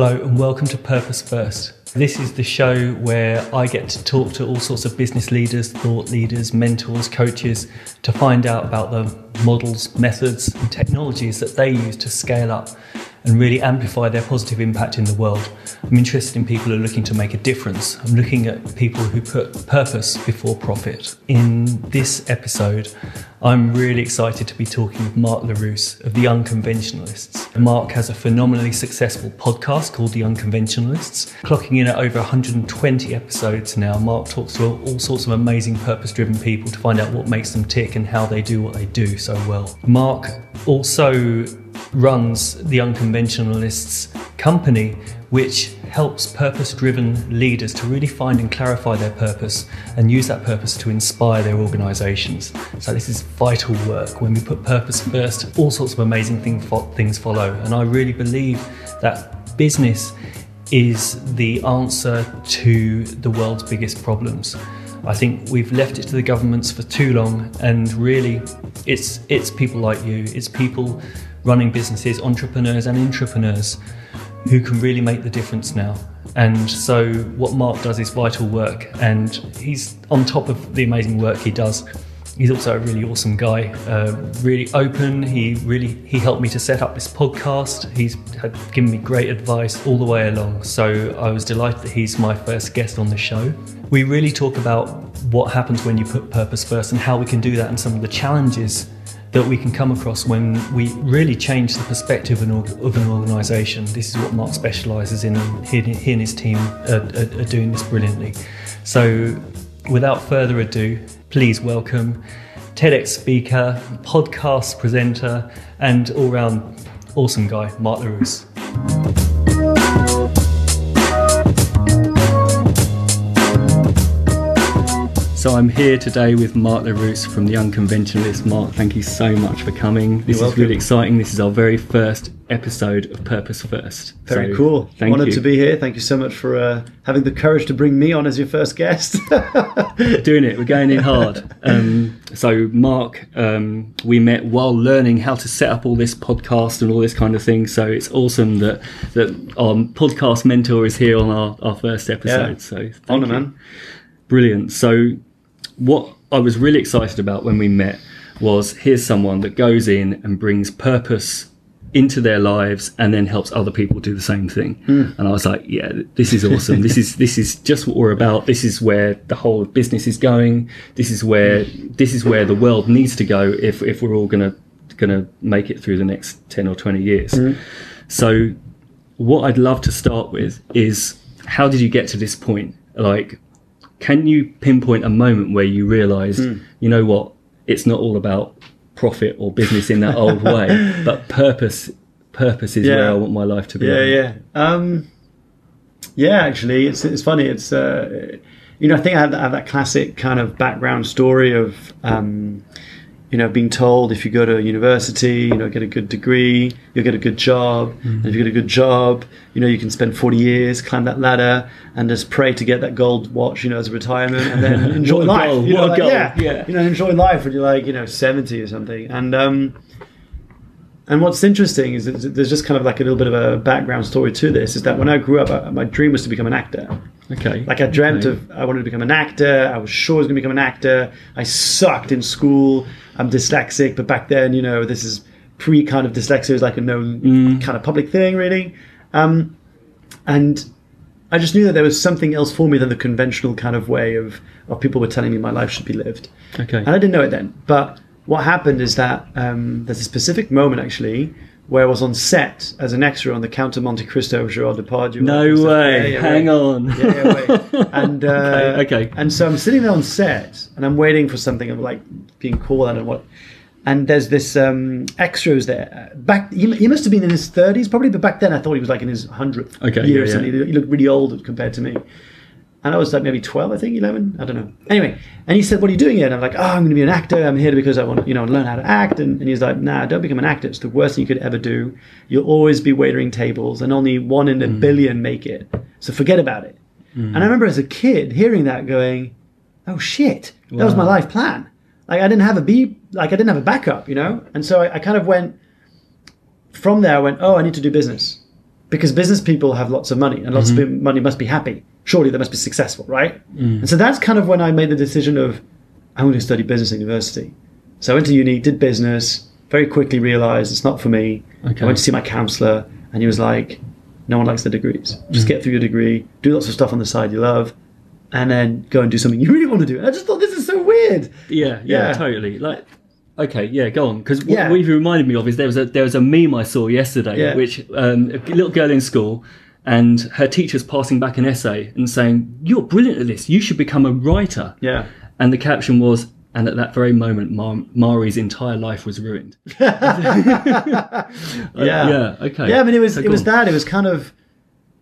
Hello, and welcome to Purpose First. This is the show where I get to talk to all sorts of business leaders, thought leaders, mentors, coaches to find out about the models, methods, and technologies that they use to scale up and really amplify their positive impact in the world. I'm interested in people who are looking to make a difference. I'm looking at people who put purpose before profit. In this episode, I'm really excited to be talking with Mark Leruste of The Unconventionalists. Mark has a phenomenally successful podcast called The Unconventionalists, clocking in at over 120 episodes now. Mark talks to all sorts of amazing purpose driven people to find out what makes them tick and how they do what they do so well. Mark also runs the Unconventionalists company, which helps purpose driven leaders to really find and clarify their purpose and use that purpose to inspire their organizations. So, this is vital work. When we put purpose first, all sorts of amazing thing, things follow. And I really believe that business is the answer to the world's biggest problems. I think we've left it to the governments for too long, and really, it's it's people like you, it's people running businesses, entrepreneurs and entrepreneurs who can really make the difference now. And so, what Mark does is vital work, and he's on top of the amazing work he does. He's also a really awesome guy, uh, really open. He really he helped me to set up this podcast. He's had given me great advice all the way along. So I was delighted that he's my first guest on the show. We really talk about what happens when you put purpose first and how we can do that, and some of the challenges that we can come across when we really change the perspective of an organisation. This is what Mark specialises in. He, he, and his team are, are, are doing this brilliantly. So, without further ado, please welcome TEDx speaker, podcast presenter, and all round awesome guy, Mark Leruste. So I'm here today with Mark Leruste from The Unconventionalist. Mark, thank you so much for coming. This You're is really exciting. This is our very first episode of Purpose First. Very so, cool. Thank Honored you. to be here. Thank you so much for uh, having the courage to bring me on as your first guest. Doing it. We're going in hard. Um, so Mark, um, we met while learning how to set up all this podcast and all this kind of thing. So it's awesome that that our podcast mentor is here on our, our first episode. Yeah. So honor, you. man. Brilliant. So what I was really excited about when we met was here's someone that goes in and brings purpose into their lives and then helps other people do the same thing. Mm. And I was like, yeah, this is awesome. this is this is just what we're about. This is where the whole business is going. This is where this is where the world needs to go if if we're all gonna gonna make it through the next 10 or 20 years. Mm. So what I'd love to start with is how did you get to this point? Like can you pinpoint a moment where you realized, mm. you know what, it's not all about profit or business in that old way, but purpose purpose is yeah. where I want my life to be. Yeah, yeah. Um, yeah, actually, it's it's funny. It's uh, you know, I think I have, that, I have that classic kind of background story of um, you know, being told if you go to university, you know, get a good degree, you'll get a good job. Mm-hmm. And if you get a good job, you know, you can spend 40 years, climb that ladder, and just pray to get that gold watch, you know, as a retirement, and then enjoy life. Goal, you know, like, yeah, yeah, you know, enjoy life when you're like, you know, 70 or something. And um, and what's interesting is there's just kind of like a little bit of a background story to this. Is that when I grew up, my dream was to become an actor. Okay. Like I dreamt okay. of, I wanted to become an actor. I was sure I was going to become an actor. I sucked in school. I'm dyslexic, but back then, you know, this is pre kind of dyslexia is like a known mm. kind of public thing, really. Um, and I just knew that there was something else for me than the conventional kind of way of, of people were telling me my life should be lived. Okay. And I didn't know it then, but what happened is that um, there's a specific moment actually where I was on set as an extra on the Count of Monte Cristo of Gerard Depardieu. No way! Yeah, yeah, Hang on. Yeah, and uh, okay, okay. And so I'm sitting there on set and I'm waiting for something. I'm like being called. Don't what. And there's this um, extras there. Back, he, he, must have been in his 30s probably, but back then I thought he was like in his hundredth okay, year. Yeah, He looked really old compared to me and I was like maybe 12, I think, 11, I don't know. Anyway, and he said, what are you doing here? And I'm like, oh, I'm going to be an actor. I'm here because I want to, you know, learn how to act. And, and he's like, nah, don't become an actor. It's the worst thing you could ever do. You'll always be waitering tables and only one in a mm. billion make it. So forget about it. Mm. And I remember as a kid hearing that going, oh shit, wow. that was my life plan. Like I didn't have a B, like I didn't have a backup, you know? And so I, I kind of went, from there I went, oh, I need to do business. because business people have lots of money and lots of money must be happy. Surely they must be successful, right? And so that's kind of when I made the decision of I'm going to study business at university. So I went to uni, did business, very quickly realized it's not for me. Okay. I went to see my counselor and he was like, no one likes the degrees. Just get through your degree, do lots of stuff on the side you love, and then go and do something you really want to do. And I just thought this is so weird. Yeah, yeah, Yeah. totally. Like, okay, yeah, go on. Because Yeah. what you've reminded me of is there was a there was a meme I saw yesterday, Yeah. which um, a little girl in school, and her teacher's passing back an essay and saying, "You're brilliant at this. You should become a writer." Yeah. And the caption was, "And at that very moment, Mar- Mari's entire life was ruined." Yeah. yeah, okay. Yeah, I mean, it was So it was on. that. It was kind of,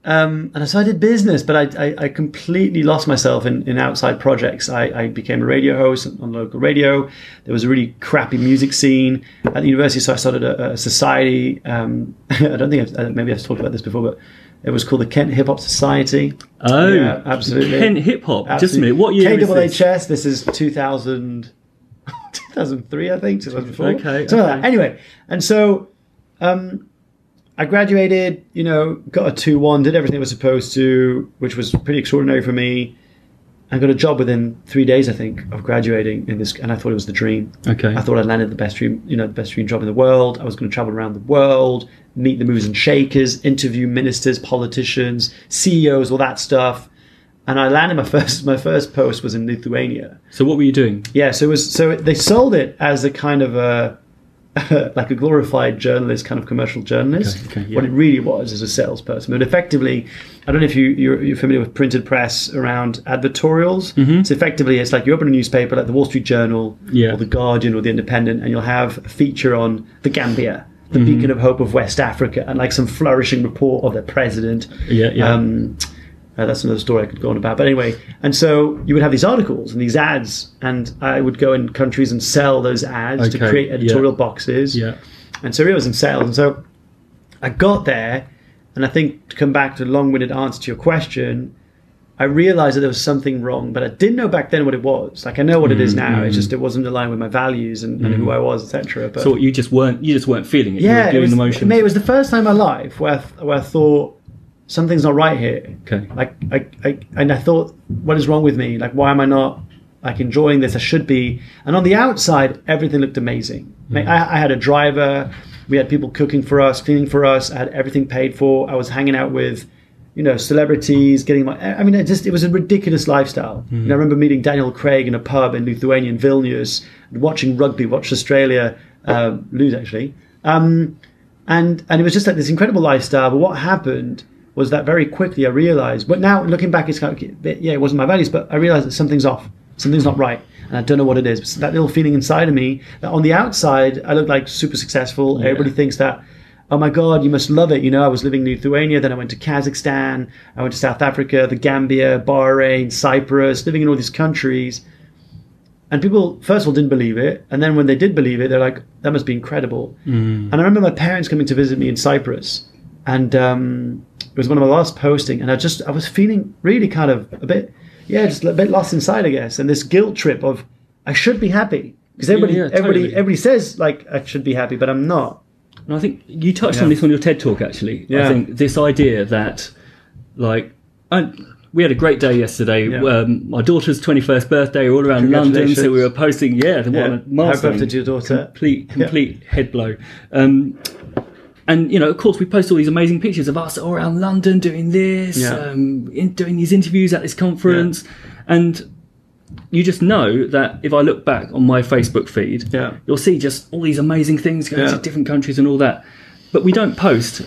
um, and so I did business, but I, I, I completely lost myself in, in outside projects. I, I became a radio host on local radio. There was a really crappy music scene at the university, so I started a, a society. Um, I don't think I've, maybe I've talked about this before, but it was called the Kent Hip Hop Society. Oh, Yeah, absolutely. Kent hip hop. Just a Absolutely. minute. What year is this? KHHS. This is 2000, 2003, I think, 2004. Okay, like okay. Anyway, and so um, I graduated, you know, got a 2 1, did everything I was supposed to, which was pretty extraordinary for me. I got a job within three days, I think, of graduating in this, and I thought it was the dream. Okay. I thought I'd landed the best dream, you know, the best dream job in the world. I was going to travel around the world, meet the movers and shakers, interview ministers, politicians, CEOs, all that stuff. And I landed my first my first post was in Lithuania. So what were you doing? Yeah, so it was so they sold it as a kind of a like a glorified journalist, kind of commercial journalist. Okay, okay, yeah. What it really was is a salesperson. But effectively, I don't know if you you're, you're familiar with printed press around advertorials. So effectively, it's like you open a newspaper like the Wall Street Journal Mm-hmm. Yeah. or the Guardian or the Independent, and you'll have a feature on the Gambia. The Mm-hmm. beacon of hope of West Africa, and like some flourishing report of their president. Yeah, yeah. Um, uh, that's another story I could go on about. But anyway, and so you would have these articles and these ads, and I would go in countries and sell those ads to Okay, create yeah. editorial boxes. Yeah. And so it was in sales. And so I got there, and I think to come back to a long winded answer to your question, I realized that there was something wrong, but I didn't know back then what it was. Like I know what it is mm, now. It's mm. just it wasn't aligned with my values and, and who mm. I was, etc. But So you just weren't you just weren't feeling it. Yeah, you yeah, were it doing was, the motion. it was the first time in my life where I, where I thought something's not right here. Okay. Like I, I and I thought, what is wrong with me? Like why am I not like enjoying this? I should be. And on the outside, everything looked amazing. Mate, I, I had a driver. We had people cooking for us, cleaning for us. I had everything paid for. I was hanging out with, you know, celebrities, getting my. I mean, it just it was a ridiculous lifestyle. And I remember meeting Daniel Craig in a pub in Lithuania, in Vilnius, watching rugby, watched Australia uh, lose actually. Um, and and it was just like this incredible lifestyle. But what happened was that very quickly I realized. But now looking back, it's kind of yeah, it wasn't my values, but I realized that something's off, something's not right, and I don't know what it is. But that little feeling inside of me that on the outside I look like super successful. Everybody thinks that. Oh my God, you must love it. You know, I was living in Lithuania, then I went to Kazakhstan, I went to South Africa, the Gambia, Bahrain, Cyprus, living in all these countries. And people, first of all, didn't believe it. And then when they did believe it, they're like, that must be incredible. And I remember my parents coming to visit me in Cyprus. And um, it was one of my last posting. And I just, I was feeling really kind of a bit, yeah, just a bit lost inside, I guess. And this guilt trip of, I should be happy. Because everybody, yeah, everybody, totally. everybody says, like, I should be happy, but I'm not. And I think you touched Yeah. on this on your TED talk. Actually, Yeah. I think this idea that, like, I, we had a great day yesterday. Yeah. Um, my daughter's twenty-first birthday, all around London. So we were posting, yeah, the Yeah. what a Happy milestone. birthday to your daughter. Complete, complete head blow. Um, and you know, of course, we post all these amazing pictures of us all around London doing this, Yeah. um, in, doing these interviews at this conference, and you just know that if I look back on my Facebook feed, Yeah. you'll see just all these amazing things going Yeah. to different countries and all that. But we don't post.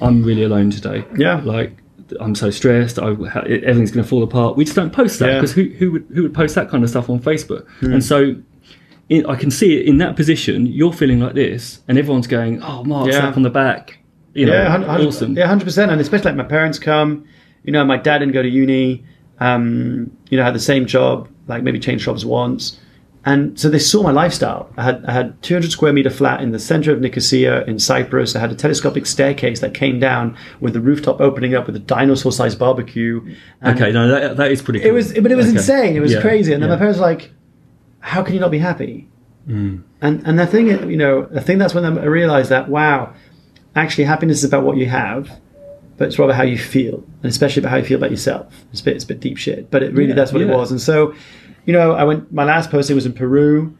I'm really alone today. Yeah. like I'm so stressed. I, everything's going to fall apart. We just don't post that Yeah. Because who who would who would post that kind of stuff on Facebook? And so. In, I can see it in that position. You're feeling like this, and everyone's going, "Oh, Mark, Yeah. slap on the back." You know, Yeah, awesome. Yeah, hundred percent. And especially like my parents come. You know, my dad didn't go to uni. Um, you know, had the same job, like maybe changed jobs once, and so they saw my lifestyle. I had I had 200 square meter flat in the center of Nicosia in Cyprus. I had a telescopic staircase that came down with the rooftop opening up with a dinosaur-sized barbecue. And Okay, no, that, that is pretty. Cool. it was, but it was Okay. insane. It was Yeah, crazy. And then yeah. my parents were like, "How can you not be happy?" Mm. And and the thing, you know, I think that's when I realized that wow, actually, happiness is about what you have, but it's rather how you feel, and especially about how you feel about yourself. It's a bit, it's a bit deep shit, but it really Yeah, that's what it was. And so, you know, I went. My last posting was in Peru.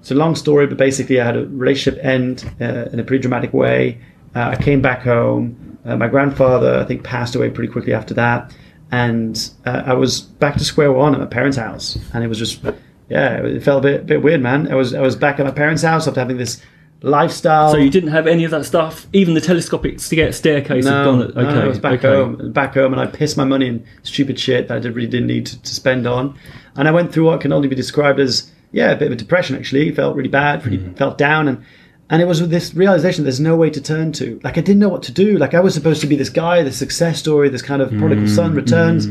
It's a long story, but basically, I had a relationship end uh, in a pretty dramatic way. Uh, I came back home. Uh, my grandfather, I think, passed away pretty quickly after that, and uh, I was back to square one at my parents' house, and it was just, yeah, it felt a bit, bit weird, man. I was, I was back at my parents' house after having this lifestyle. So you didn't have any of that stuff. Even the telescopic sta- staircase had No, gone. At, no, okay, I was back okay. home, back home, and I pissed my money in stupid shit that I did- really didn't need to, to spend on. And I went through what can only be described as yeah, a bit of a depression. Actually, felt really bad, really Mm. felt down, and and it was with this realization there's no way to turn to. Like I didn't know what to do. Like I was supposed to be this guy, this success story, this kind of prodigal Mm, son returns,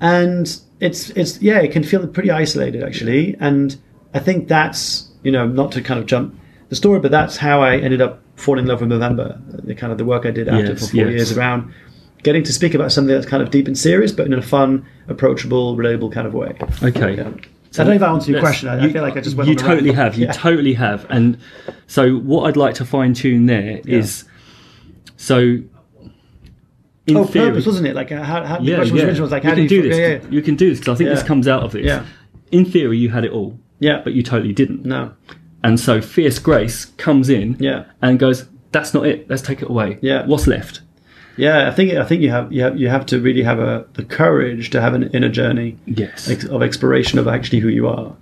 and it's it's yeah, it can feel pretty isolated actually. And I think that's you know not to kind of jump the story, but that's how I ended up falling in love with Movember. The kind of the work I did after Yes, for four yes. years around getting to speak about something that's kind of deep and serious, but in a fun, approachable, relatable kind of way. Okay. Yeah. So I don't know if I answered your Yes. question. I, I feel like I just went You totally have. You Yeah. totally have. And so, what I'd like to fine tune there is, so. In Oh, theory, purpose, wasn't it? Like, uh, how, how, the yeah, question was yeah. was like, you how can do you, do this. Yeah, yeah. You can do this because I think this comes out of this. Yeah. In theory, you had it all, yeah. but you totally didn't. no. And so, fierce grace comes in Yeah. and goes, "That's not it. Let's take it away. Yeah. What's left? Yeah, I think I think you have you have you have to really have a the courage to have an inner journey Yes. ex- of exploration of actually who you are.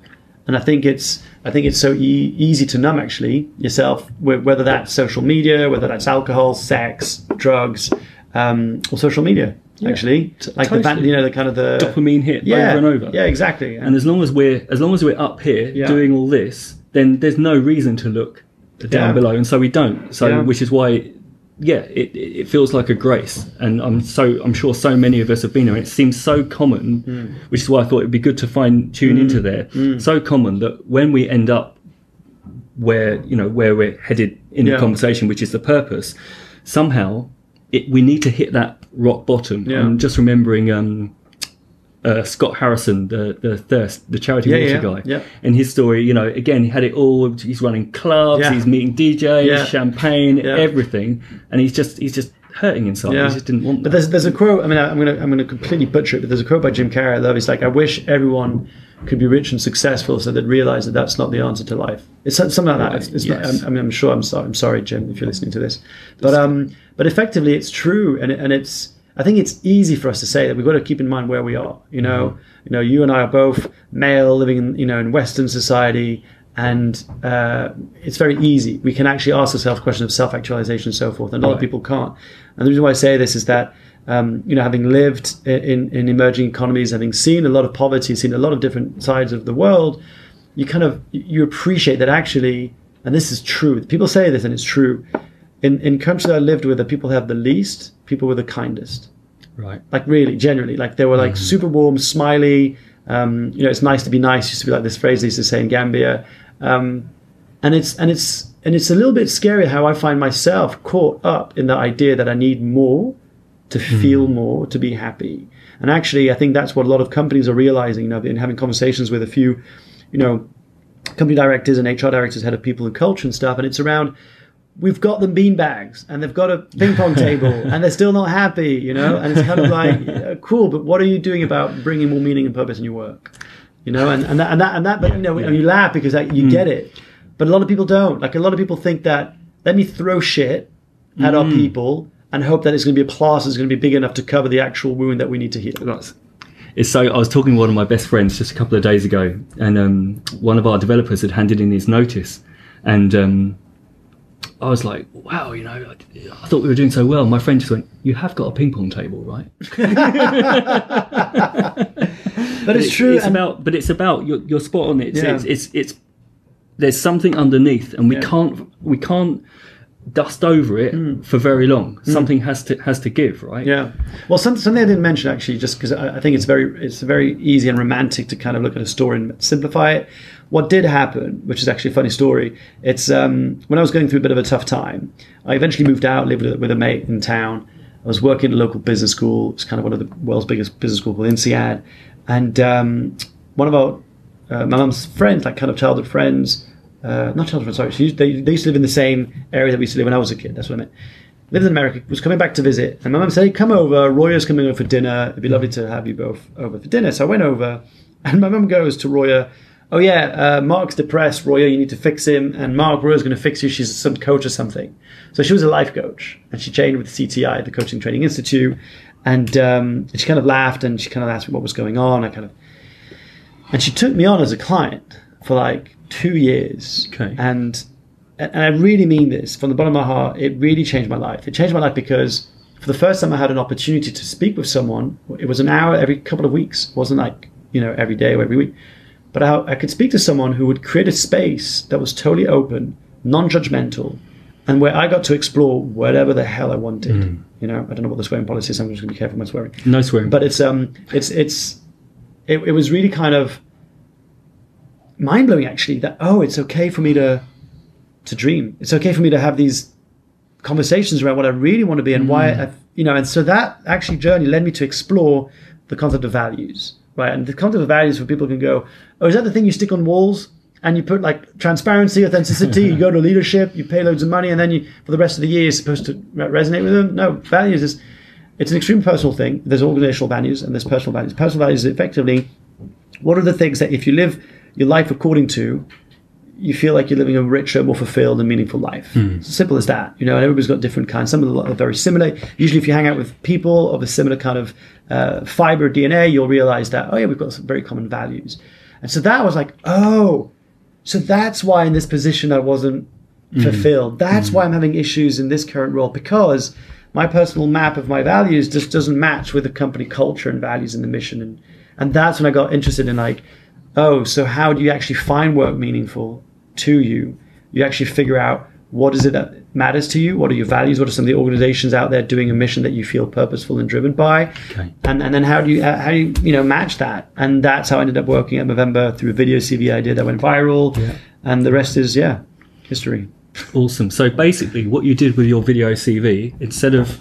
And I think it's I think it's so e- easy to numb actually yourself, whether that's social media, whether that's alcohol, sex, drugs, um, or social media. Actually, t- like the van- totally. you know the kind of the Dopamine hit yeah, over and over. Yeah, exactly. And as long as we're as long as we're up here Yeah. doing all this, then there's no reason to look down Yeah. below, and so we don't. So Yeah. which is why, yeah, it, it feels like a grace, and I'm so I'm sure so many of us have been there. It seems so common, Hmm. which is why I thought it'd be good to fine tune into there. So common that when we end up where you know where we're headed in Yeah. the conversation, which is the purpose, somehow it, we need to hit that rock bottom. Yeah. I'm just remembering. Um, uh, Scott Harrison, the the thirst, the charity Yeah, water yeah, guy, yeah. and his story, you know, again, he had it all. He's running clubs, he's meeting DJs, champagne, everything, and he's just he's just hurting inside. He just didn't want But there's there's a quote. I mean, I- I'm gonna I'm gonna completely butcher it, but there's a quote by Jim Carrey I love. It's like, "I wish everyone could be rich and successful, so they'd realize that that's not the answer to life." It's something like that. It's, it's Yes. not, I'm, mean, I'm sure. I'm sorry. I'm sorry, Jim, if you're listening to this. But um, but effectively, it's true, and and it's. I think it's easy for us to say that we've got to keep in mind where we are. You know, you know, you and I are both male, living in you know in Western society, and uh, it's very easy. We can actually ask ourselves questions of self-actualization and so forth, and a lot of people can't. And the reason why I say this is that um, you know, having lived in, in emerging economies, having seen a lot of poverty, seen a lot of different sides of the world, you kind of you appreciate that actually, and this is true. People say this, and it's true. In in countries I lived with, the people have the least, people were the kindest right. like really generally like they were like super warm smiley um, you know it's nice to be nice used to be like this phrase they used to say in gambia um, and it's and it's and it's a little bit scary how i find myself caught up in the idea that i need more to feel hmm. more to be happy and actually i think that's what a lot of companies are realizing you know in having conversations with a few you know company directors and hr directors head of people and culture and stuff and it's around we've got them bean bags and they've got a ping pong table and they're still not happy, you know? And it's kind of like, yeah, cool, but what are you doing about bringing more meaning and purpose in your work? You know, and, and that, and that, and that, but you know, yeah. you laugh because you hmm. get it. But a lot of people don't. Like a lot of people think that, let me throw shit at our hmm. people and hope that it's going to be a plaster that's going to be big enough to cover the actual wound that we need to heal. That's, it's so. I was talking to one of my best friends just a couple of days ago, and um, one of our developers had handed in his notice, and um, I was like, "Wow, you know, I, I thought we were doing so well." My friend just went, "You have got a ping pong table, right?" But it's It- true. It's and- about, but it's about you're, you're spot on. It's, Yeah. it's it's it's there's something underneath, and we Yeah. can't we can't dust over it for very long. Something has to has to give, right? Hmm. Yeah. Well, some, something I didn't mention actually, just because I, I think it's very it's very easy and romantic to kind of look at a story and simplify it. What did happen, which is actually a funny story, it's um, when I was going through a bit of a tough time. I eventually moved out, lived with, with a mate in town. I was working at a local business school. It's kind of one of the world's biggest business school called INSEAD, and um, one of our uh, my mum's friends, like kind of childhood friends, uh, not childhood friends, sorry, she used, they, they used to live in the same area that we used to live when I was a kid. That's what I meant. lived in America, was coming back to visit, and my mum said, "Come over. Roya's coming over for dinner. It'd be lovely to have you both over for dinner." So I went over, and my mum goes to Roya. Oh yeah, uh, Mark's depressed. Roya, you need to fix him. And Mark, Roya's going to fix you. She's some coach or something. So she was a life coach, and she trained with CTI, the Coaching Training Institute. And um, she kind of laughed, and she kind of asked me what was going on. I kind of, and she took me on as a client for like two years. Okay. And and I really mean this from the bottom of my heart. It really changed my life. It changed my life because for the first time I had an opportunity to speak with someone. It was an hour every couple of weeks. It wasn't like you know every day or every week. But I, I could speak to someone who would create a space that was totally open, non-judgmental, and where I got to explore whatever the hell I wanted. You know, I don't know what the swearing policy is. I'm just going to be careful with my swearing No swearing. but it's um it's it's it, it was really kind of mind blowing actually that oh it's okay for me to to dream it's okay for me to have these conversations around what I really want to be and why mm. I you know and so that actually journey led me to explore the concept of values right and the concept of values where people can go oh is that the thing you stick on walls and you put like transparency authenticity you go to leadership you pay loads of money and then you for the rest of the year you're supposed to resonate with them no values is it's an extreme personal thing. There's organizational values and there's personal values. Personal values is effectively what are the things that if you live your life according to, you feel like you're living a richer, more fulfilled, and meaningful life. Hmm. It's as simple as that. You know, and everybody's got different kinds. Some of them are very similar. Usually, if you hang out with people of a similar kind of uh, fiber DNA, you'll realize that oh yeah, we've got some very common values. And so that was like oh, so that's why in this position I wasn't hmm. fulfilled. That's hmm. why I'm having issues in this current role because my personal map of my values just doesn't match with the company culture and values and the mission and and that's when I got interested in like oh so how do you actually find work meaningful to you? You actually figure out what is it that matters to you? What are your values? What are some of the organizations out there doing a mission that you feel purposeful and driven by? Okay. and and then how do you uh, how do you you know match that? And that's how I ended up working at Movember through a video CV I did that went viral. Yeah. and the rest is yeah history. Awesome. So basically, what you did with your video CV, instead of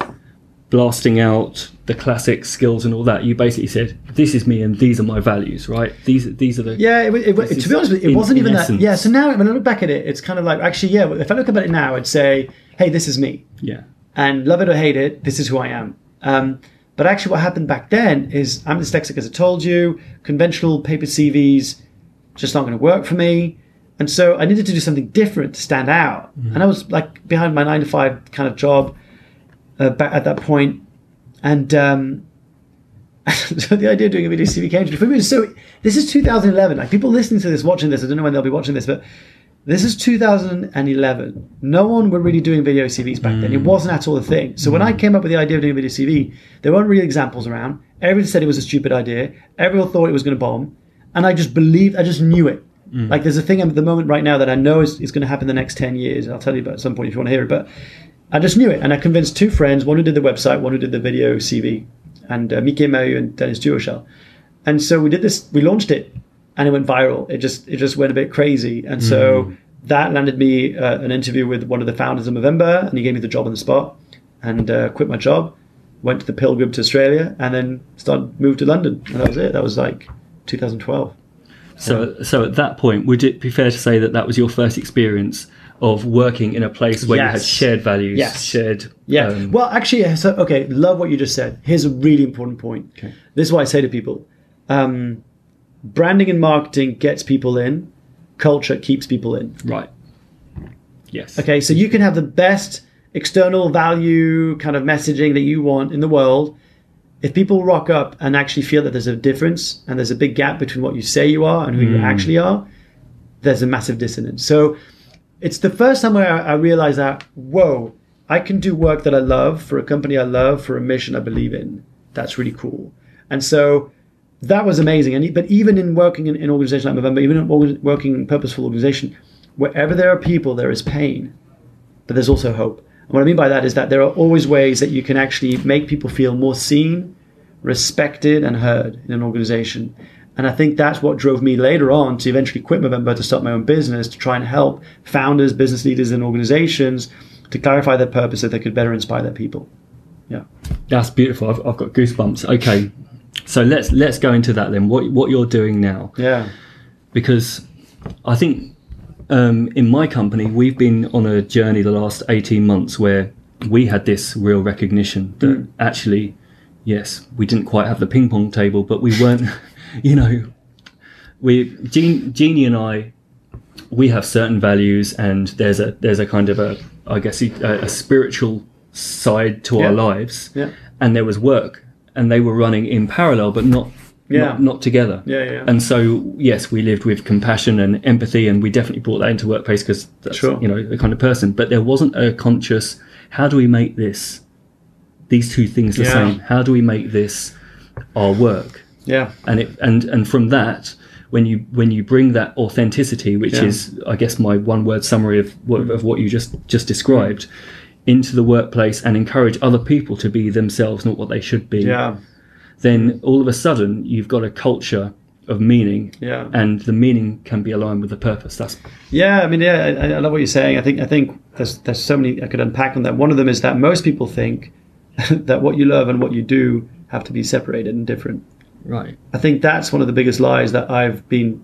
blasting out the classic skills and all that, you basically said, "This is me, and these are my values." Right? These these are the Yeah, it, it, to be honest with you, it in- wasn't even that. Yeah, so now when I look back at it, it's kind of like actually, yeah. If I look about it now, I'd say, hey, this is me, yeah. and love it or hate it, this is who I am. Um, but actually, what happened back then is I'm dyslexic, as I told you. Conventional paper CVs just not going to work for me, and so I needed to do something different to stand out. And I was like behind my nine to five kind of job uh, back at that point, and. Um, so the idea of doing a video CV came to me. For me, so this is 2011. Like people listening to this, watching this, I don't know when they'll be watching this, but this is 2011. No one were really doing video CVs back then. It wasn't at all a thing. So when I came up with the idea of doing a video CV, there weren't really examples around. Everybody said it was a stupid idea. Everyone thought it was going to bomb, and I just believed. I just knew it. Like there's a thing at the moment right now that I know is, is going to happen the next 10 years. I'll tell you about at some point if you want to hear it. But I just knew it, and I convinced two friends, one who did the website, one who did the video CV, and uh, Miki Mayu and Dennis Durochel. And so we did this, we launched it, and it went viral. It just it just went a bit crazy, and so that landed me uh, an interview with one of the founders of Movember, and he gave me the job on the spot, and uh, quit my job, went to the Pilgrim to Australia, and then started moved to London, and that was it. That was like 2012. So so at that point, would it be fair to say that that was your first experience of working in a place where you had shared values, Yes. shared Yeah. um, well, actually, so okay, love what you just said. Here's a really important point. Okay. This is what I say to people: um, branding and marketing gets people in, culture keeps people in. right. Yes. Okay, so you can have the best external value kind of messaging that you want in the world. If people rock up and actually feel that there's a difference and there's a big gap between what you say you are and who you actually are, there's a massive dissonance. So it's the first time where I, I realized that, whoa, I can do work that I love for a company I love for a mission I believe in. That's really cool. And so that was amazing. And but even in working in an organization like Movember, even in working in purposeful organization, wherever there are people, there is pain, but there's also hope. And what I mean by that is that there are always ways that you can actually make people feel more seen, respected, and heard in an organization. And I think that's what drove me later on to eventually quit Movember to start my own business to try and help founders, business leaders, and organizations to clarify their purpose so they could better inspire their people. Yeah. That's beautiful. I've, I've got goosebumps. Okay. So let's let's go into that then. What what you're doing now? Yeah. because I think um, in my company we've been on a journey the last 18 months where we had this real recognition that actually, yes, we didn't quite have the ping pong table, but we weren't, you know, we Jean, Jeannie and I, we have certain values, and there's a there's a kind of a I guess a, a spiritual side to Yeah. our lives, Yeah. and there was work, and they were running in parallel, but not. Yeah. Not, not together. Yeah, yeah. And so, yes, we lived with compassion and empathy, and we definitely brought that into workplace because that's Sure. you know the kind of person. But there wasn't a conscious. How do we make this these two things the Yeah. same? How do we make this our work? Yeah. And it and and from that, when you when you bring that authenticity, which Yeah. is I guess my one word summary of what, of what you just just described, into the workplace and encourage other people to be themselves, not what they should be Yeah. then all of a sudden you've got a culture of meaning Yeah. and the meaning can be aligned with the purpose that's Yeah, I mean, yeah, I, I love what you're saying. I think I think there's there's so many I could unpack on that. One of them is that most people think that what you love and what you do have to be separated and different. Right I think that's one of the biggest lies that I've been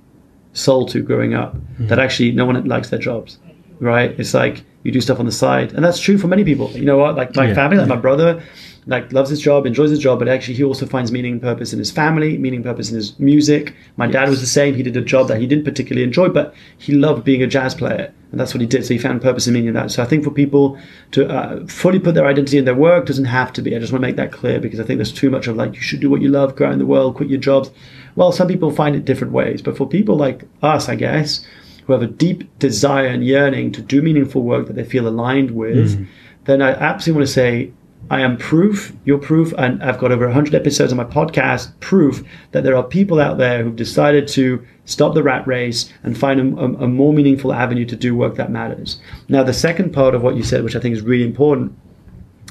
sold to growing up. Hmm. That actually no one likes their jobs, right? It's like you do stuff on the side, and that's true for many people. You know what? Like my Yeah, family, like yeah. my brother, like loves his job, enjoys his job, but actually he also finds meaning and purpose in his family, meaning and purpose in his music. My dad was the same. He did a job that he didn't particularly enjoy, but he loved being a jazz player, and that's what he did. So he found purpose and meaning in that. So I think for people to uh, fully put their identity in their work doesn't have to be. I just want to make that clear because I think there's too much of like you should do what you love, go out in the world, quit your jobs. Well, some people find it different ways, but for people like us, I guess, who have a deep desire and yearning to do meaningful work that they feel aligned with, then I absolutely want to say, I am proof, you're proof, and I've got over 100 episodes on my podcast, proof that there are people out there who've decided to stop the rat race and find a, a, a more meaningful avenue to do work that matters. Now, the second part of what you said, which I think is really important,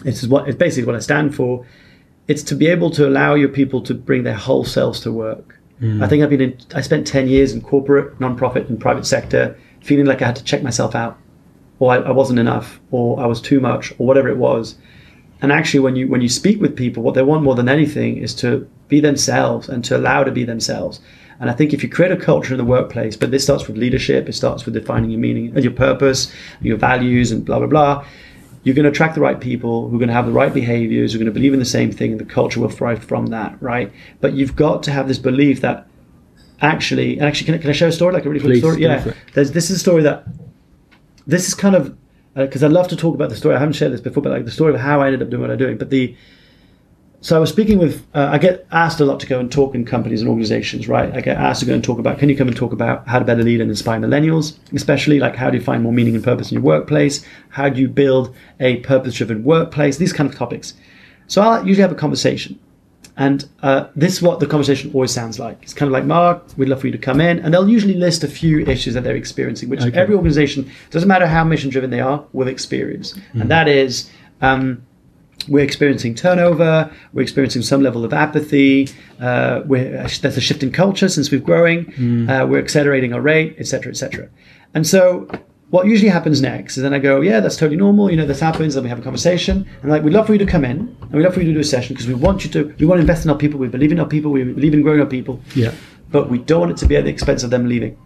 it's what it's basically what I stand for. It's to be able to allow your people to bring their whole selves to work. Hmm. I think I've been in, I spent 10 years in corporate, nonprofit, and private sector feeling like I had to check myself out, or I, I wasn't enough, or I was too much, or whatever it was. And actually, when you when you speak with people, what they want more than anything is to be themselves and to allow to be themselves. And I think if you create a culture in the workplace, but this starts with leadership, it starts with defining your meaning and your purpose, your values, and blah blah blah. You're going to attract the right people who are going to have the right behaviors, who are going to believe in the same thing, and the culture will thrive from that, right? But you've got to have this belief that actually, and actually, can I, can I share a story, like a really quick Please, story? Yeah, there's this is a story that this is kind of because I love to talk about the story. I haven't shared this before, but like the story of how I ended up doing what I'm doing. But the so I was speaking with. Uh, I get asked a lot to go and talk in companies and organizations, right? I get asked to go and talk about. Can you come and talk about how to better lead and inspire millennials, especially like how do you find more meaning and purpose in your workplace? How do you build a purpose-driven workplace? These kind of topics. So I usually have a conversation. And uh, this is what the conversation always sounds like. It's kind of like, Mark, we'd love for you to come in. And they'll usually list a few issues that they're experiencing, which Okay. every organization, doesn't matter how mission driven they are, will experience. And that is, um, we're experiencing turnover, we're experiencing some level of apathy, uh, we're, there's a shift in culture since we're growing, uh, we're accelerating our rate, et cetera, et cetera. And so what usually happens next is then I go, yeah, that's totally normal. You know, this happens. Then we have a conversation, and like, we'd love for you to come in, and we'd love for you to do a session because we want you to. We want to invest in our people. We believe in our people. We believe in growing our people. Yeah. But we don't want it to be at the expense of them leaving.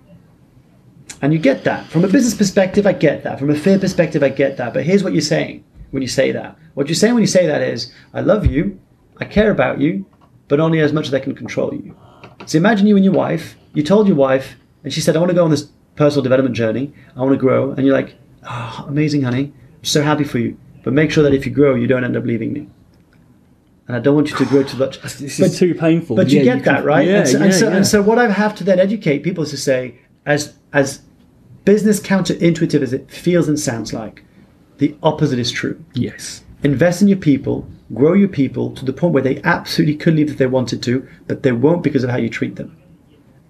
And you get that from a business perspective. I get that from a fear perspective. I get that. But here's what you're saying when you say that. What you're saying when you say that is, I love you, I care about you, but only as much as I can control you. So imagine you and your wife. You told your wife, and she said, "I want to go on this personal development journey. I want to grow." And you're like, "Oh, amazing, honey. I'm so happy for you. But make sure that if you grow, you don't end up leaving me. And I don't want you to grow too much." this But- is too painful but you get can- that right yeah, and, so, and, yeah, so, yeah. and so what i have to then educate people is to say as as business counterintuitive as it feels and sounds like the opposite is true yes invest in your people grow your people to the point where they absolutely could leave if they wanted to but they won't because of how you treat them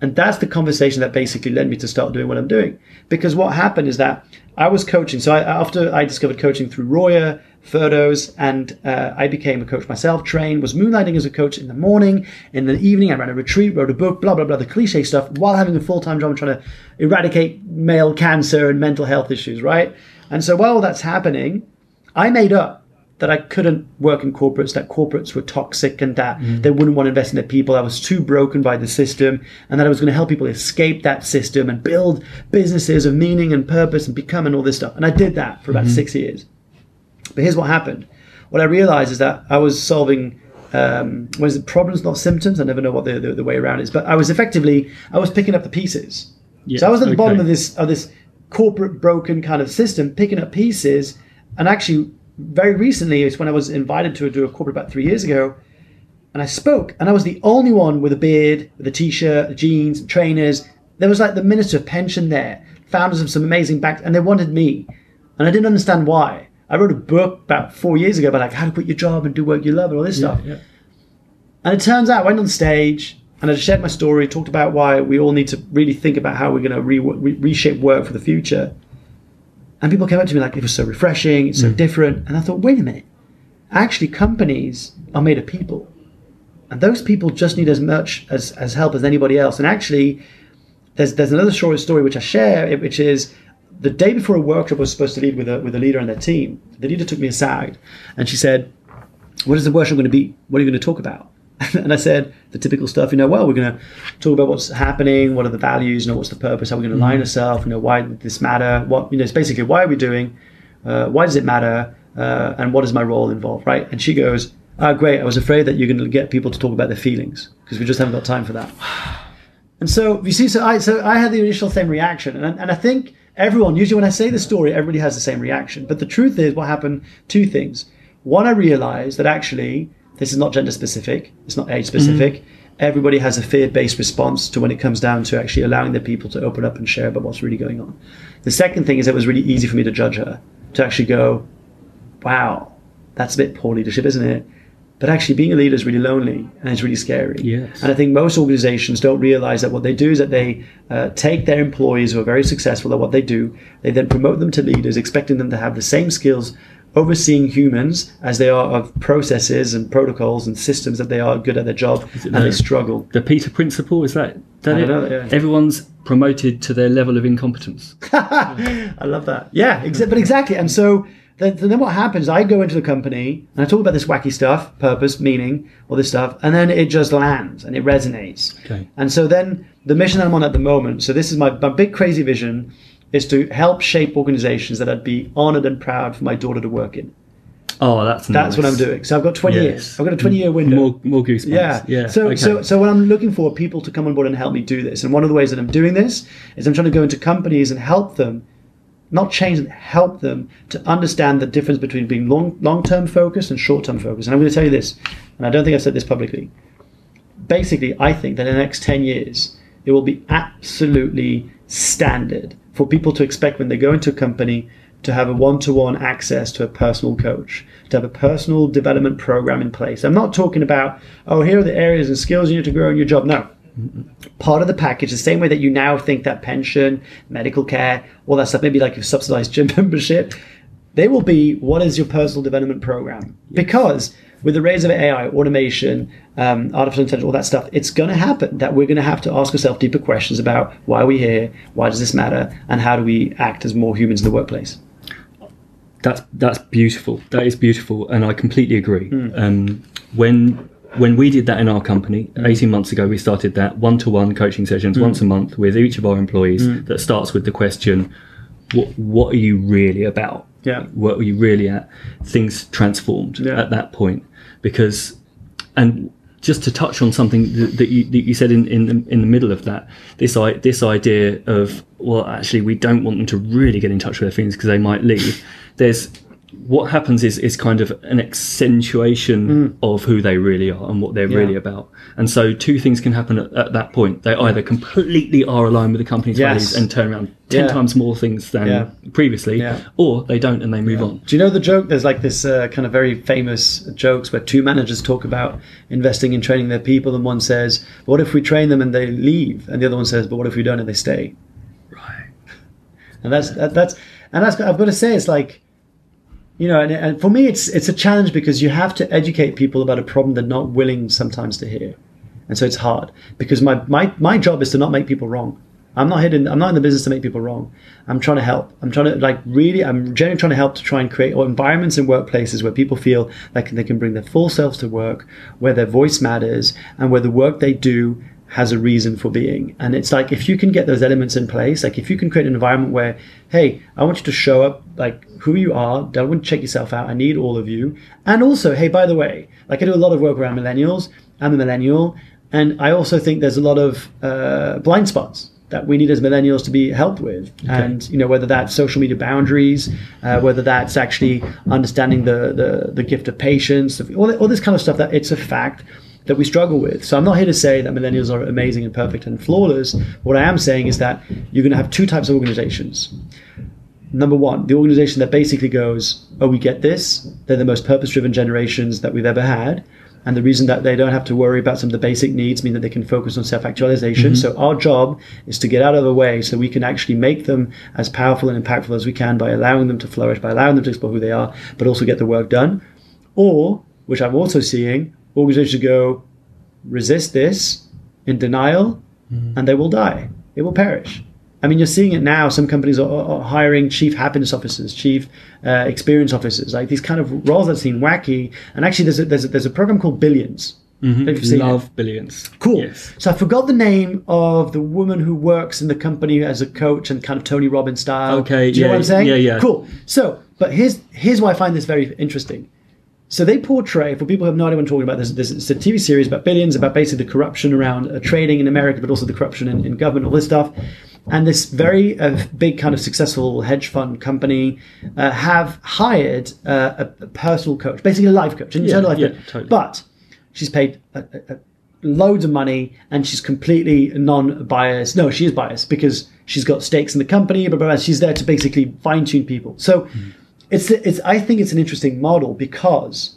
and that's the conversation that basically led me to start doing what I'm doing. Because what happened is that I was coaching. So I, after I discovered coaching through Roya, Ferdos, and uh, I became a coach myself, trained, was moonlighting as a coach in the morning. In the evening, I ran a retreat, wrote a book, blah, blah, blah, the cliche stuff, while having a full time job trying to eradicate male cancer and mental health issues, right? And so while that's happening, I made up that I couldn't work in corporates, that corporates were toxic and that they wouldn't want to invest in their people. I was too broken by the system and that I was going to help people escape that system and build businesses of meaning and purpose and become and all this stuff. And I did that for about six years. But here's what happened. What I realized is that I was solving um, what is it? Problems, not symptoms. I never know what the, the, the way around is. But I was effectively I was picking up the pieces. Yeah, so I was at the bottom of this of this corporate broken kind of system, picking up pieces. And actually, very recently, it's when I was invited to do a corporate about three years ago, and I spoke, and I was the only one with a beard, with a t-shirt, jeans, trainers. There was like the minister of pension there, founders of some amazing banks, and they wanted me, and I didn't understand why. I wrote a book about four years ago about like how to quit your job and do work you love and all this stuff. yeah. And it turns out I went on stage and I shared my story, talked about why we all need to really think about how we're going to re- reshape work for the future. And people came up to me like, it was so refreshing, it's so mm. different. And I thought, wait a minute. Actually, companies are made of people. And those people just need as much as, as help as anybody else. And actually, there's, there's another short story which I share, which is the day before a workshop I was supposed to lead with a, with a leader and their team. The leader took me aside and she said, what is the workshop going to be? What are you going to talk about? and I said the typical stuff, you know, well, we're going to talk about what's happening, what are the values, you know, what's the purpose, how are we're going to align ourselves, you know, why does this matter, what, you know, it's basically why are we doing, uh, why does it matter, uh, and what is my role involved, right? And she goes, ah, great, I was afraid that you're going to get people to talk about their feelings because we just haven't got time for that. And so you see, so I so I had the initial same reaction, and and I think everyone usually when I say the story, everybody has the same reaction. But the truth is, what happened? Two things. One, I realized that actually this is not gender specific. It's not age specific. Everybody has a fear-based response to when it comes down to actually allowing the people to open up and share about what's really going on. The second thing is it was really easy for me to judge her, to actually go, "Wow, that's a bit poor leadership, isn't it?" But actually, being a leader is really lonely and it's really scary. Yes. And I think most organizations don't realize that what they do is that they uh, take their employees who are very successful at what they do, they then promote them to leaders, expecting them to have the same skills overseeing humans as they are of processes and protocols and systems that they are good at their job and the- they struggle. The Peter Principle is that? that it? know, yeah. Everyone's promoted to their level of incompetence. I love that. Yeah, exa- but exactly. And so then, then what happens? I go into the company and I talk about this wacky stuff, purpose, meaning, all this stuff, and then it just lands and it resonates. Okay. And so then the mission that I'm on at the moment. So this is my, my big crazy vision is to help shape organizations that I'd be honored and proud for my daughter to work in. Oh, that's That's nice. what I'm doing. So I've got 20 Yes. years. I've got a 20 year mm. window. More, more goosebumps. Yeah. yeah. So, okay. so, so what I'm looking for are people to come on board and help me do this. And one of the ways that I'm doing this is I'm trying to go into companies and help them, not change them, help them to understand the difference between being long, long-term focused and short-term focused. And I'm going to tell you this, and I don't think I've said this publicly. Basically, I think that in the next 10 years, it will be absolutely standard for people to expect when they go into a company to have a one-to-one access to a personal coach, to have a personal development program in place. I'm not talking about, oh, here are the areas and skills you need to grow in your job. No. Part of the package, the same way that you now think that pension, medical care, all that stuff, maybe like a subsidized gym membership, they will be what is your personal development program? Because with the rise of AI, automation, um, artificial intelligence, all that stuff, it's going to happen that we're going to have to ask ourselves deeper questions about why are we here, why does this matter, and how do we act as more humans in the workplace. That's that's beautiful. That is beautiful, and I completely agree. Hmm. Um, when when we did that in our company Hmm. 18 months ago, we started that one-to-one coaching sessions once a month with each of our employees. Hmm. That starts with the question, "What what are you really about? Yeah. What are you really at?" Things transformed Yeah. at that point because, and just to touch on something that, you, that you said in, in the in the middle of that, this this idea of well, actually, we don't want them to really get in touch with their feelings because they might leave. There's what happens is is kind of an accentuation of who they really are and what they're Mm. Yeah. really about. And so two things can happen at, at that point. They either completely are aligned with the company's Yes. values and turn around ten Yeah. times more things than Yeah. previously, or they don't and they move on. Do you know the joke? There's like this uh, kind of very famous jokes where two managers talk about investing in training their people, and one says, "What if we train them and they leave?" And the other one says, "But what if we don't and they stay?" Right. And that's that, that's and that's I've got to say it's like, you know, and, and for me it's it's a challenge because you have to educate people about a problem they're not willing sometimes to hear, and so it's hard because my my my job is to not make people wrong. I'm not hidden. I'm not in the business to make people wrong. I'm trying to help. I'm trying to like really. I'm genuinely trying to help to try and create environments and workplaces where people feel like they can bring their full selves to work, where their voice matters, and where the work they do has a reason for being. And it's like if you can get those elements in place, like if you can create an environment where, hey, I want you to show up like who you are, don't check yourself out, I need all of you. And also, hey, by the way, like I do a lot of work around millennials, I'm a millennial, and I also think there's a lot of uh, blind spots that we need as millennials to be helped with okay. and you know whether that's social media boundaries uh, whether that's actually understanding the, the, the gift of patience all, all this kind of stuff that it's a fact that we struggle with. So I'm not here to say that millennials are amazing and perfect and flawless. What I am saying is that you're going to have two types of organizations. Number one, the organization that basically goes, oh, we get this. They're the most purpose driven generations that we've ever had. And the reason that they don't have to worry about some of the basic needs mean that they can focus on self actualization. Mm-hmm. So our job is to get out of the way so we can actually make them as powerful and impactful as we can by allowing them to flourish, by allowing them to explore who they are, but also get the work done. Or, which I'm also seeing, organizations go resist this in denial mm-hmm. and they will die. It will perish. I mean, you're seeing it now. Some companies are, are hiring chief happiness officers, chief uh, experience officers, like these kind of roles that seem wacky. And actually, there's a, there's a, there's a program called Billions. Mm-hmm. Love it. Billions. Cool. Yes. So I forgot the name of the woman who works in the company as a coach and kind of Tony Robbins style. Okay. Do you yeah, know what I'm saying? Yeah, yeah. Cool. So, but here's here's why I find this very interesting. So they portray, for people who have no idea what I'm talking about, this, this it's a TV series about billions, about basically the corruption around uh, trading in America, but also the corruption in, in government, all this stuff. And this very uh, big kind of successful hedge fund company uh, have hired uh, a, a, personal coach, basically a life coach, an internal yeah, life yeah, coach. Totally. But she's paid a loads of money and she's completely non-biased. No, she is biased because she's got stakes in the company, blah. She's there to basically fine tune people. So mm it's, it's I think it's an interesting model because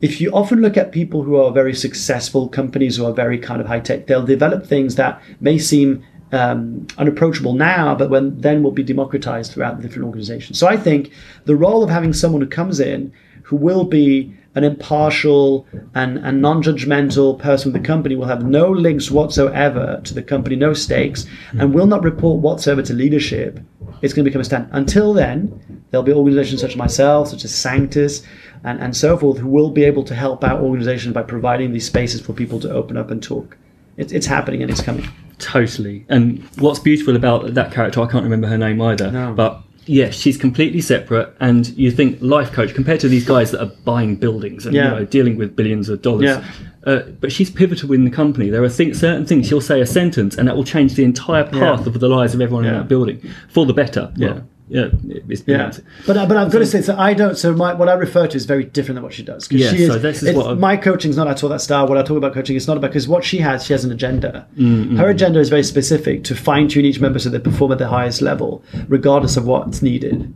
if you often look at people who are very successful companies who are very kind of high tech, they'll develop things that may seem um, unapproachable now, but when then will be democratized throughout the different organizations. So I think the role of having someone who comes in who will be an impartial and, and non-judgmental person with the company will have no links whatsoever to the company, no stakes, and will not report whatsoever to leadership, it's going to become a stand. Until then, there'll be organizations such as myself, such as Sanctus, and, and so forth, who will be able to help out organizations by providing these spaces for people to open up and talk. It's, it's happening and it's coming. Totally. And what's beautiful about that character, I can't remember her name either, no. but yeah, she's completely separate. And you think life coach compared to these guys that are buying buildings and yeah. you know, dealing with billions of dollars. Yeah. Uh, but she's pivotal in the company. There are things, certain things she'll say a sentence, and that will change the entire path Yeah. of the lives of everyone in that building for the better. Yeah. Well, yeah, it's Yeah, but uh, but I've got to say, so I don't. So my what I refer to is very different than what she does. Yeah, she is, so this is what my coaching is not at all that style. What I talk about coaching is not about because what she has, she has an agenda. Mm, Her agenda is very specific to fine tune each member so they perform at the highest level, regardless of what's needed.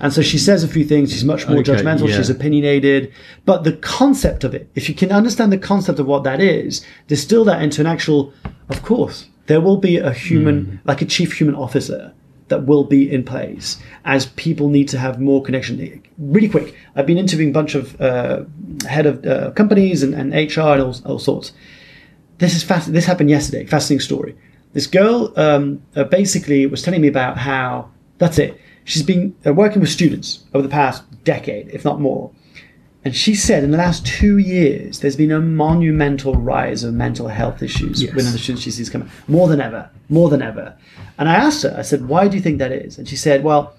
And so she says a few things. She's much more Okay, judgmental. yeah. She's opinionated. But the concept of it, if you can understand the concept of what that is, distill that into an actual. Of course, there will be a human, Hmm. like a chief human officer, that will be in place as people need to have more connection. Really quick, I've been interviewing a bunch of uh, head of uh, companies and, and HR and all, all sorts. This is fast. This happened yesterday. Fascinating story. This girl um, uh, basically was telling me about how that's it. She's been uh, working with students over the past decade, if not more. And she said in the last two years, there's been a monumental rise of mental health issues Yes. within the students she sees coming, more than ever, more than ever. And I asked her, I said, why do you think that is? And she said, well,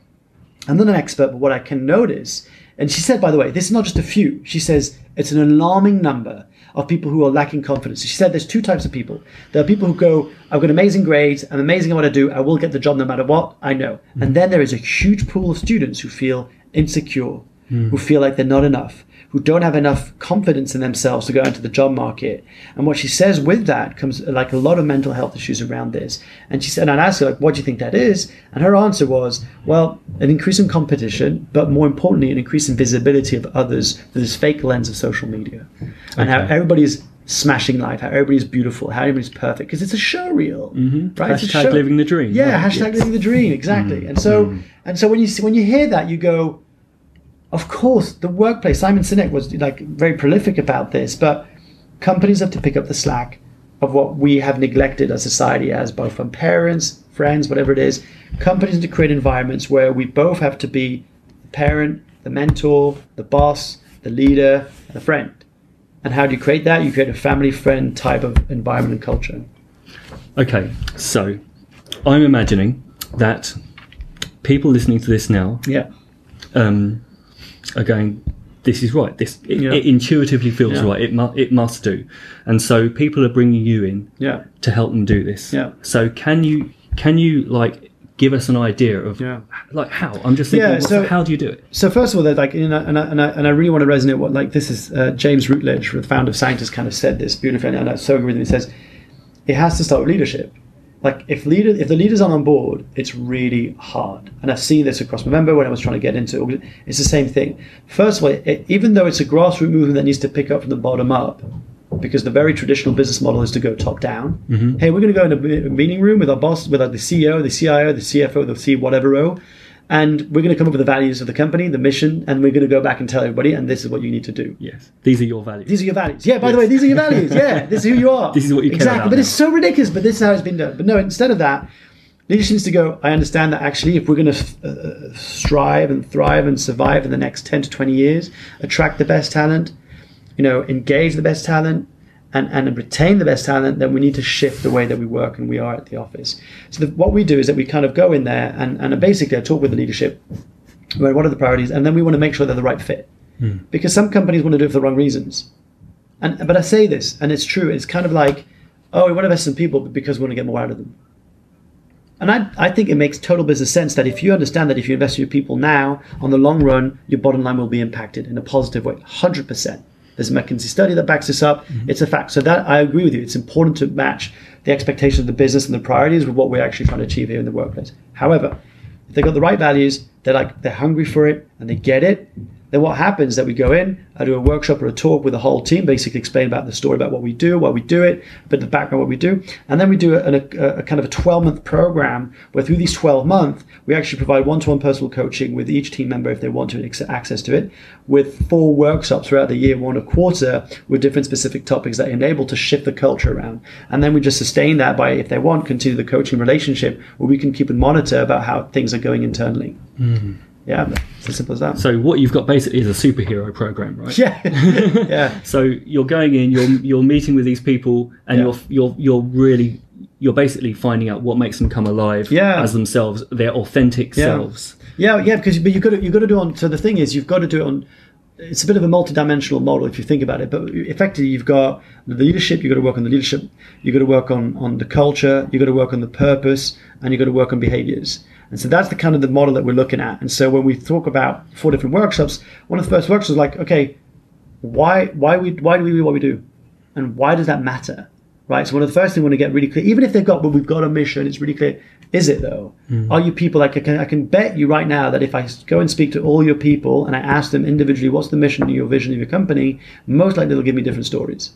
I'm not an expert, but what I can notice, and she said, by the way, this is not just a few. She says it's an alarming number of people who are lacking confidence. She said there's two types of people. There are people who go, I've got amazing grades, I'm amazing at what I do, I will get the job no matter what, I know. Hmm. And then there is a huge pool of students who feel insecure, hmm. who feel like they're not enough, who don't have enough confidence in themselves to go into the job market. And what she says with that comes like a lot of mental health issues around this. And she said, and I asked her, like, what do you think that is? And her answer was, well, an increase in competition, but more importantly, an increase in visibility of others through this fake lens of social media. And how Okay. everybody's smashing life, how everybody's beautiful, how everybody's perfect, because it's a show reel, Mhm. right? Hashtag living the dream. Yeah, Right, hashtag yes. living the dream, exactly. And so, and so when you see, when you hear that, you go, of course, the workplace. Simon Sinek was like very prolific about this, but companies have to pick up the slack of what we have neglected as society, as both from parents, friends, whatever it is. Companies need to create environments where we both have to be the parent, the mentor, the boss, the leader, and the friend. And how do you create that? You create a family friend type of environment and culture. Okay, so I'm imagining that people listening to this now Yeah. um, are going, "This is right. This it, Yeah. it intuitively feels Yeah. right. It mu- it must do." And so people are bringing you in Yeah. to help them do this. Yeah. So can you can you like give us an idea of Yeah. like how? I'm just thinking, Yeah, so- how do you do it? So first of all, they're like, you know, and I, and I, and I really want to resonate what like this is uh, James Routledge, the founder of Sanctus, kind of said this beautifully, and I so agree with him. He says it has to start with leadership. Like if leader, if the leaders aren't on board, it's really hard. And I've seen this across Movember when I was trying to get into it. It's the same thing. First of all, it, even though it's a grassroots movement that needs to pick up from the bottom up, because the very traditional business model is to go top down. Mm-hmm. Hey, we're going to go in a meeting room with our boss, with our, the CEO, the CIO, the CFO, the C whatever O, and we're going to come up with the values of the company, the mission, and we're going to go back and tell everybody, and this is what you need to do. Yes, these are your values. These are your values. Yeah, by the way, these are your values. Yeah, this is who you are. This is what you care exactly. but now. it's so ridiculous. But this is how it's been done. But no, instead of that, leadership needs to go. I understand that actually, if we're going to uh, strive and thrive and survive in the next ten to twenty years, attract the best talent, you know, engage the best talent. And, and retain the best talent, then we need to shift the way that we work and we are at the office. So the, what we do is that we kind of go in there and, and basically I talk with the leadership about what are the priorities, and then we want to make sure they're the right fit. Hmm. Because some companies want to do it for the wrong reasons. And but I say this, and it's true. It's kind of like, oh, we want to invest in people because we want to get more out of them. And I, I think it makes total business sense that if you understand that if you invest in your people now, on the long run, your bottom line will be impacted in a positive way, hundred percent. There's a McKinsey study that backs this up. Mm-hmm. It's a fact. So that I agree with you. It's important to match the expectations of the business and the priorities with what we're actually trying to achieve here in the workplace. However, if they've got the right values, they're like they're hungry for it and they get it, then what happens is that we go in, I do a workshop or a talk with the whole team, basically explain about the story about what we do, why we do it, a bit of the background what we do, and then we do a, a, a kind of a 12 month program where through these 12 months we actually provide one-to-one personal coaching with each team member if they want to access to it, with four workshops throughout the year, one a quarter, with different specific topics that enable to shift the culture around, and then we just sustain that by if they want continue the coaching relationship where we can keep and monitor about how things are going internally. Mm-hmm. Yeah, it's as simple as that. So what you've got basically is a superhero program, right? Yeah, yeah, So you're going in, you're you're meeting with these people, and Yeah. you're you're you're really you're basically finding out what makes them come alive Yeah. as themselves, their authentic Yeah. selves. yeah, yeah. Because but you've got to you got to do on. So the thing is, you've got to do it on. It's a bit of a multi-dimensional model if you think about it. But effectively, you've got the leadership. You've got to work on the leadership. You've got to work on on the culture. You've got to work on the purpose, and you've got to work on behaviors. And so that's the kind of the model that we're looking at. And so when we talk about four different workshops, one of the first workshops was like, okay, why why we why do we do what we do, and why does that matter? Right. So one of the first things we want to get really clear, even if they've got, but we've got a mission, it's really clear. Is it though? Hmm. Are you people like I can I can bet you right now that if I go and speak to all your people and I ask them individually, what's the mission of your vision of your company, most likely they'll give me different stories.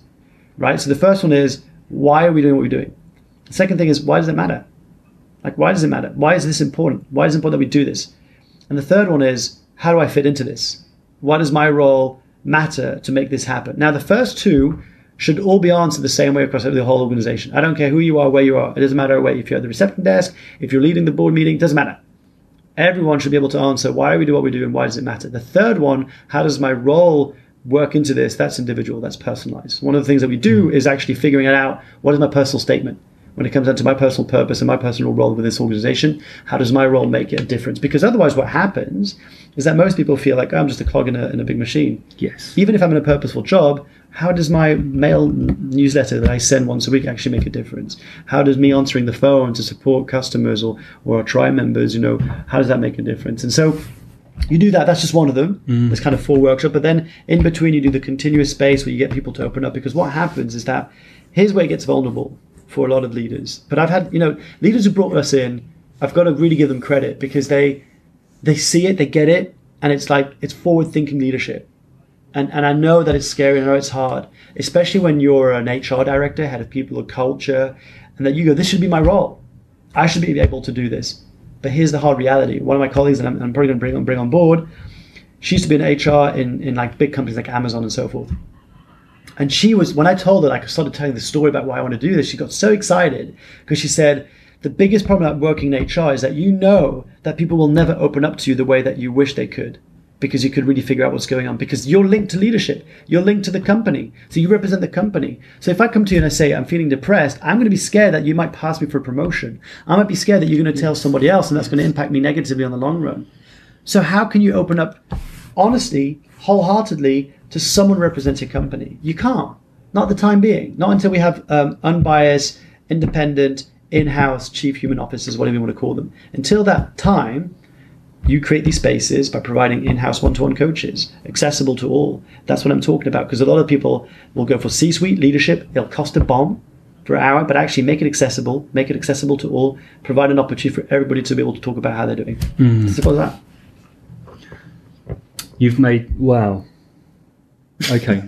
Right. So the first one is why are we doing what we're doing? The second thing is why does it matter? Like why does it matter? Why is this important? Why is it important that we do this? And the third one is how do I fit into this? What does my role matter to make this happen? Now, the first two should all be answered the same way across the whole organization. I don't care who you are, where you are. It doesn't matter where, if you're at the reception desk, if you're leading the board meeting, it doesn't matter. Everyone should be able to answer why we do what we do and why does it matter. The third one, how does my role work into this? That's individual, that's personalized. One of the things that we do is actually figuring it out what is my personal statement when it comes down to my personal purpose and my personal role with this organization, how does my role make a difference? Because otherwise, what happens is that most people feel like oh, I'm just a clog in a, in a big machine. Yes. Even if I'm in a purposeful job, how does my mail newsletter that I send once a week actually make a difference? How does me answering the phone to support customers or, or our tribe members, you know, how does that make a difference? And so you do that. That's just one of them. Mm. There's kind of four workshops, but then in between you do the continuous space where you get people to open up. Because what happens is that here's where it gets vulnerable for a lot of leaders. But I've had, you know, leaders who brought us in. I've got to really give them credit because they they see it, they get it, and it's like it's forward thinking leadership. And and I know that it's scary. I know it's hard, especially when you're an HR director, head of people or culture, and that you go, this should be my role. I should be able to do this. But here's the hard reality. One of my colleagues, and I'm, I'm probably going to bring on bring on board, she used to be in HR in, in like big companies like Amazon and so forth. And she was when I told her, like I started telling the story about why I want to do this, she got so excited because she said, the biggest problem about working in HR is that you know that people will never open up to you the way that you wish they could because you could really figure out what's going on because you're linked to leadership. You're linked to the company. So you represent the company. So if I come to you and I say, I'm feeling depressed, I'm going to be scared that you might pass me for a promotion. I might be scared that you're going to tell somebody else and that's going to impact me negatively on the long run. So how can you open up honestly, wholeheartedly to someone representing a company? You can't. Not the time being. Not until we have um, unbiased, independent, in-house chief human officers, whatever you want to call them. Until that time, you create these spaces by providing in-house one-to-one coaches accessible to all that's what i'm talking about because a lot of people will go for c-suite leadership it'll cost a bomb for an hour but actually make it accessible make it accessible to all provide an opportunity for everybody to be able to talk about how they're doing mm. simple as that you've made wow okay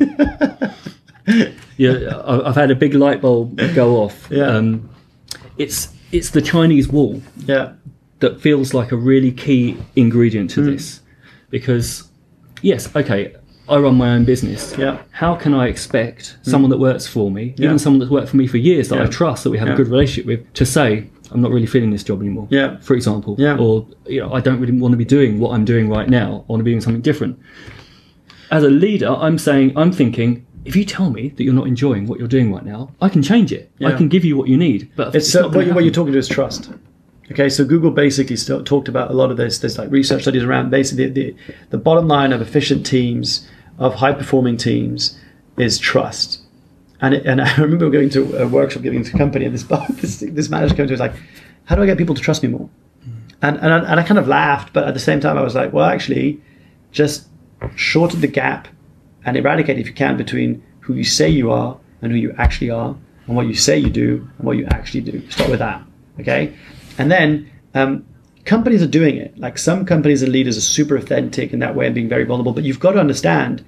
yeah i've had a big light bulb go off yeah um, it's it's the chinese wall yeah that feels like a really key ingredient to mm. this because yes okay I run my own business. Yeah. How can I expect mm. someone that works for me, yeah. even someone that's worked for me for years that yeah. I trust, that we have yeah. a good relationship with, to say, I'm not really feeling this job anymore. Yeah. For example. Yeah. Or you know, I don't really want to be doing what I'm doing right now. I want to be doing something different. As a leader, I'm saying, I'm thinking, if you tell me that you're not enjoying what you're doing right now, I can change it. I can give you what you need. But it's, it's uh, what, what, you're talking to is trust. Okay, so Google basically talked about a lot of this. There's like research studies around basically the, the, the bottom line of efficient teams, of high performing teams, is trust. And, it, and I remember going to a workshop giving to a company, and this this, this manager came to me was like, "How do I get people to trust me more?" And and I, and I kind of laughed, but at the same time, I was like, "Well, actually, just shorten the gap and eradicate, if you can, between who you say you are and who you actually are, and what you say you do and what you actually do. Start with that, okay? And then um, companies are doing it. Like some companies and leaders are super authentic in that way and being very vulnerable. But you've got to understand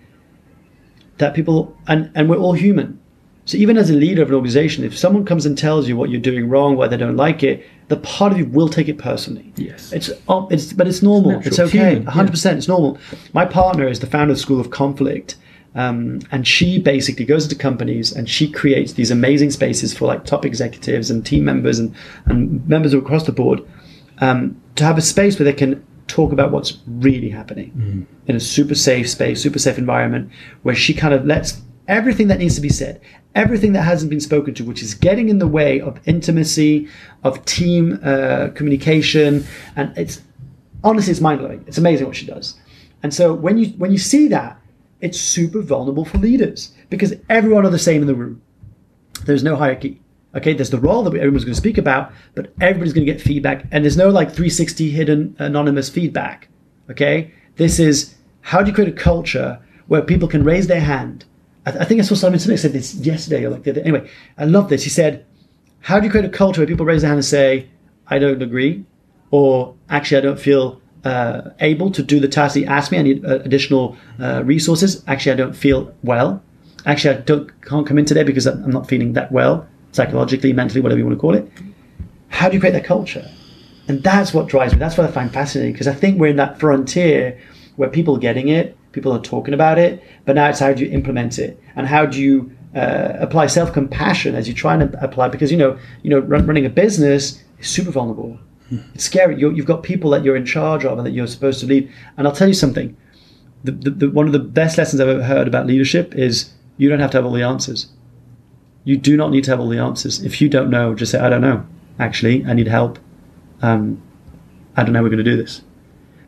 that people, and, and we're all human. So even as a leader of an organization, if someone comes and tells you what you're doing wrong, why they don't like it, the part of you will take it personally. Yes. It's, oh, it's but it's normal. It's, it's okay. Human, 100%. Yeah. It's normal. My partner is the founder of the School of Conflict. Um, and she basically goes into companies and she creates these amazing spaces for like top executives and team members and, and members across the board um, to have a space where they can talk about what's really happening mm. in a super safe space, super safe environment where she kind of lets everything that needs to be said, everything that hasn't been spoken to, which is getting in the way of intimacy, of team uh, communication, and it's honestly it's mind blowing. It's amazing what she does. And so when you when you see that, it's super vulnerable for leaders because everyone are the same in the room. There's no hierarchy. Okay, there's the role that everyone's going to speak about, but everybody's going to get feedback, and there's no like 360 hidden anonymous feedback. Okay, this is how do you create a culture where people can raise their hand? I, th- I think I saw Simon Sinek said this yesterday or like the other. Anyway, I love this. He said, "How do you create a culture where people raise their hand and say, I don't agree,' or actually I don't feel uh, able to do the task he asked me. I need uh, additional uh, resources. Actually, I don't feel well. Actually, I don't can't come in today because I'm not feeling that well, psychologically, mentally, whatever you want to call it. How do you create that culture? And that's what drives me. That's what I find fascinating because I think we're in that frontier where people are getting it, people are talking about it, but now it's how do you implement it and how do you uh, apply self-compassion as you try and apply because you know you know run, running a business is super vulnerable it's scary. you have got people that you're in charge of and that you're supposed to lead. And I'll tell you something. The, the, the, one of the best lessons I've ever heard about leadership is you don't have to have all the answers. You do not need to have all the answers. If you don't know, just say, I don't know. Actually, I need help. Um, I don't know how we're going to do this.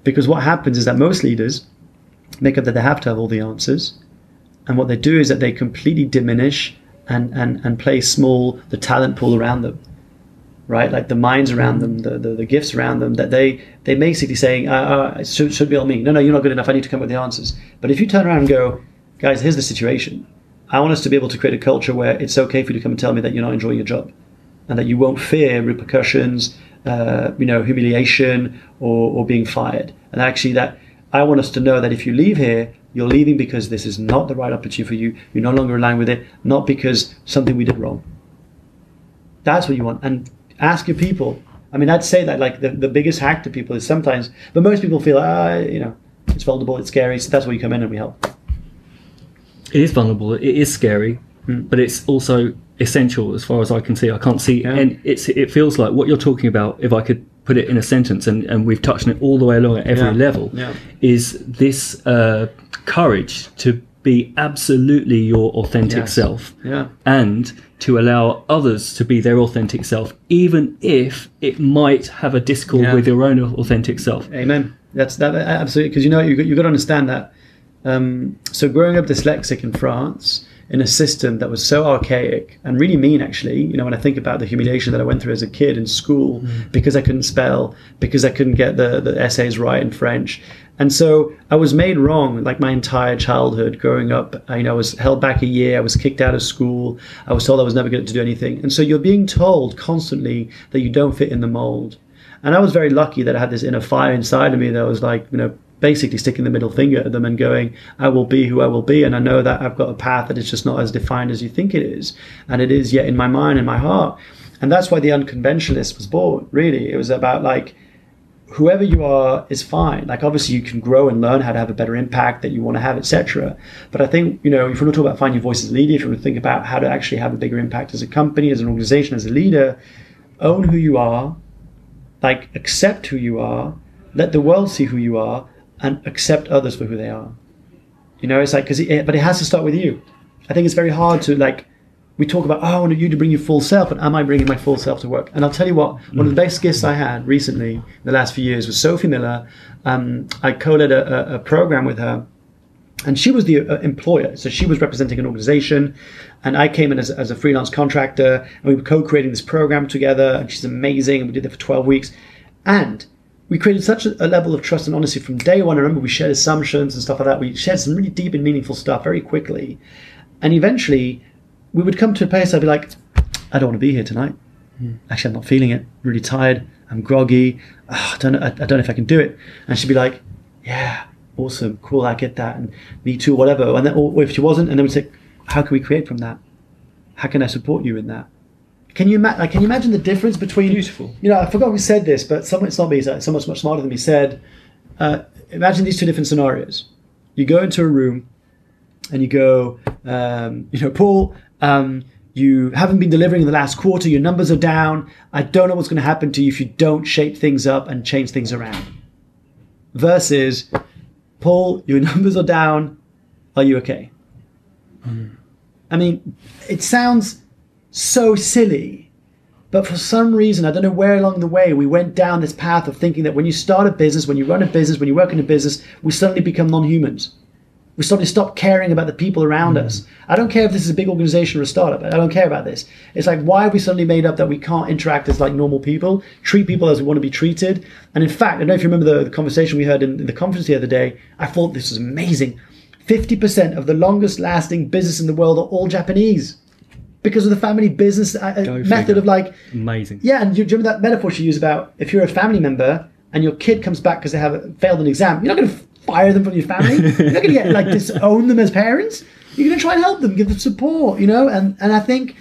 Because what happens is that most leaders make up that they have to have all the answers. And what they do is that they completely diminish and, and, and play small the talent pool around them right? Like the minds around them, the, the, the gifts around them, that they they basically saying, uh, uh, it should, should be all me. No, no, you're not good enough. I need to come up with the answers. But if you turn around and go, guys, here's the situation. I want us to be able to create a culture where it's okay for you to come and tell me that you're not enjoying your job, and that you won't fear repercussions, uh, you know, humiliation or, or being fired. And actually, that I want us to know that if you leave here, you're leaving because this is not the right opportunity for you. You're no longer aligned with it, not because something we did wrong. That's what you want. And ask your people. I mean, I'd say that like the, the biggest hack to people is sometimes, but most people feel, ah, you know, it's vulnerable, it's scary. So that's where you come in and we help. It is vulnerable. It is scary, mm. but it's also essential as far as I can see. I can't see, yeah. and it's it feels like what you're talking about. If I could put it in a sentence, and, and we've touched on it all the way along at every Yeah. level, Yeah. is this uh, courage to be absolutely your authentic Yes. self Yeah. and to allow others to be their authentic self, even if it might have a discord Yeah. with your own authentic self. Amen. That's that absolutely because you know you you've got to understand that. Um, so growing up dyslexic in France in a system that was so archaic and really mean, actually, you know, when I think about the humiliation that I went through as a kid in school mm. because I couldn't spell, because I couldn't get the the essays right in French, and so I was made wrong like my entire childhood growing up. I, you know, I was held back a year. I was kicked out of school. I was told I was never going to do anything, and so you're being told constantly that you don't fit in the mold. And I was very lucky that I had this inner fire inside of me that was like, you know, basically sticking the middle finger at them and going, I will be who I will be. And I know that I've got a path that is just not as defined as you think it is. And it is yet in my mind and my heart. And that's why the unconventionalist was born, really. It was about like, whoever you are is fine. Like obviously you can grow and learn how to have a better impact that you want to have, etc. But I think you know if you want to talk about finding your voice as a leader, if you want to think about how to actually have a bigger impact as a company, as an organization, as a leader, own who you are, like accept who you are, let the world see who you are, and accept others for who they are. You know, it's like because it, but it has to start with you. I think it's very hard to like. We talk about, oh, I want you to bring your full self, but am I bringing my full self to work? And I'll tell you what, one of the best gifts I had recently, in the last few years, was Sophie Miller. Um, I co-led a, a, a program with her, and she was the uh, employer. So she was representing an organization, and I came in as, as a freelance contractor, and we were co-creating this program together. And she's amazing, and we did it for 12 weeks, and we created such a, level of trust and honesty from day one. I remember we shared assumptions and stuff like that. We shared some really deep and meaningful stuff very quickly, and eventually, we would come to a place. I'd be like, I don't want to be here tonight. Actually, I'm not feeling it. I'm really tired. I'm groggy. Ah, I don't know. I, I don't know if I can do it. And she'd be like, Yeah, awesome, cool. I get that, and me too, whatever. And then, or if she wasn't, and then we'd say, How can we create from that? How can I support you in that? Can you like, can you imagine the difference between Beautiful. You know, I forgot who said this, but someone it's not me. Someone much smarter than me said. Uh, imagine these two different scenarios. You go into a room, and you go, um, you know, Paul, um, you haven't been delivering in the last quarter. Your numbers are down. I don't know what's going to happen to you if you don't shape things up and change things around. Versus, Paul, your numbers are down. Are you okay? I mean, it sounds so silly, but for some reason, I don't know where along the way, we went down this path of thinking that when you start a business, when you run a business, when you work in a business, we suddenly become non humans. We suddenly stop caring about the people around hmm. us. I don't care if this is a big organization or a startup. I don't care about this. It's like, why have we suddenly made up that we can't interact as like normal people, treat people as we want to be treated? And in fact, I don't know if you remember the, the conversation we heard in, in the conference the other day. I thought this was amazing. 50% of the longest lasting business in the world are all Japanese because of the family business uh, uh, method of like, Amazing. yeah, and you do you remember that metaphor she used about if you're a family member and your kid comes back because they have failed an exam, you're not going to fire them from your family. You're not going to get like disown them as parents. You're going to try and help them, give them support, you know. And and I think,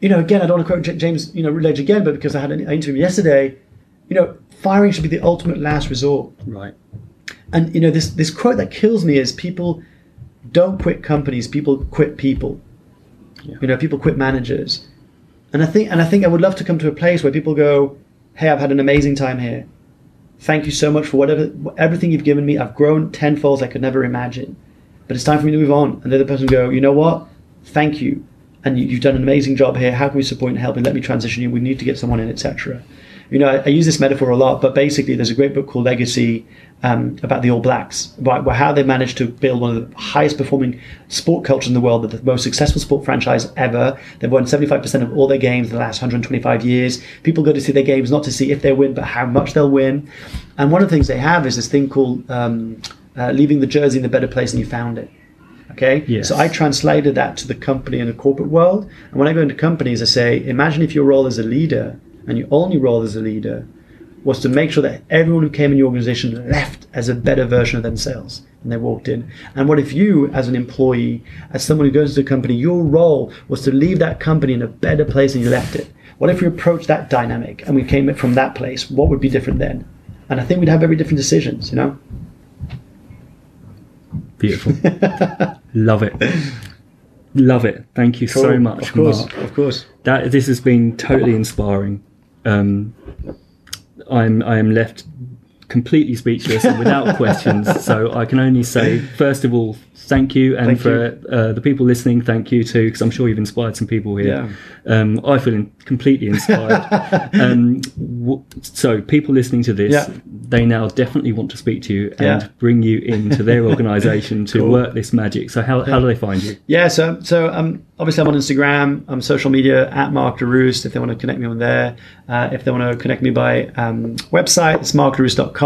you know, again, I don't want to quote J- James, you know, Ledge again, but because I had an interview yesterday, you know, firing should be the ultimate last resort. Right. And you know, this this quote that kills me is people don't quit companies, people quit people. You know, people quit managers. And I think and I think I would love to come to a place where people go, "Hey, I've had an amazing time here. Thank you so much for whatever everything you've given me. I've grown tenfold I could never imagine. But it's time for me to move on." And the other person go, "You know what? Thank you. And you, you've done an amazing job here. How can we support and help and let me transition you? We need to get someone in, etc." You know, I, I use this metaphor a lot, but basically, there's a great book called Legacy um, about the All Blacks, about about how they managed to build one of the highest performing sport cultures in the world, the most successful sport franchise ever. They've won 75% of all their games in the last 125 years. People go to see their games not to see if they win, but how much they'll win. And one of the things they have is this thing called um, uh, leaving the jersey in a better place than you found it. Okay. Yes. So I translated that to the company and the corporate world. And when I go into companies, I say, imagine if your role as a leader and your only role as a leader was to make sure that everyone who came in your organization left as a better version of themselves and they walked in. And what if you, as an employee, as someone who goes to the company, your role was to leave that company in a better place than you left it? What if we approached that dynamic and we came from that place? What would be different then? And I think we'd have very different decisions, you know? Beautiful. Love it. Love it. Thank you so much, Of course, Mark. of course. That this has been totally inspiring um, I'm I am left completely speechless and without questions. So I can only say, first of all, thank you, and Thank for uh, the people listening, thank you too, because I'm sure you've inspired some people here. Um, I feel in, completely inspired. um, w- so people listening to this, Yeah. they now definitely want to speak to you and Yeah. bring you into their organisation to Cool. work this magic. So how, how do they find you? Yeah, so so um, obviously I'm on Instagram. I'm social media at Mark Leruste if they want to connect me on there. Uh, if they want to connect me by um, website, it's markleruste.com.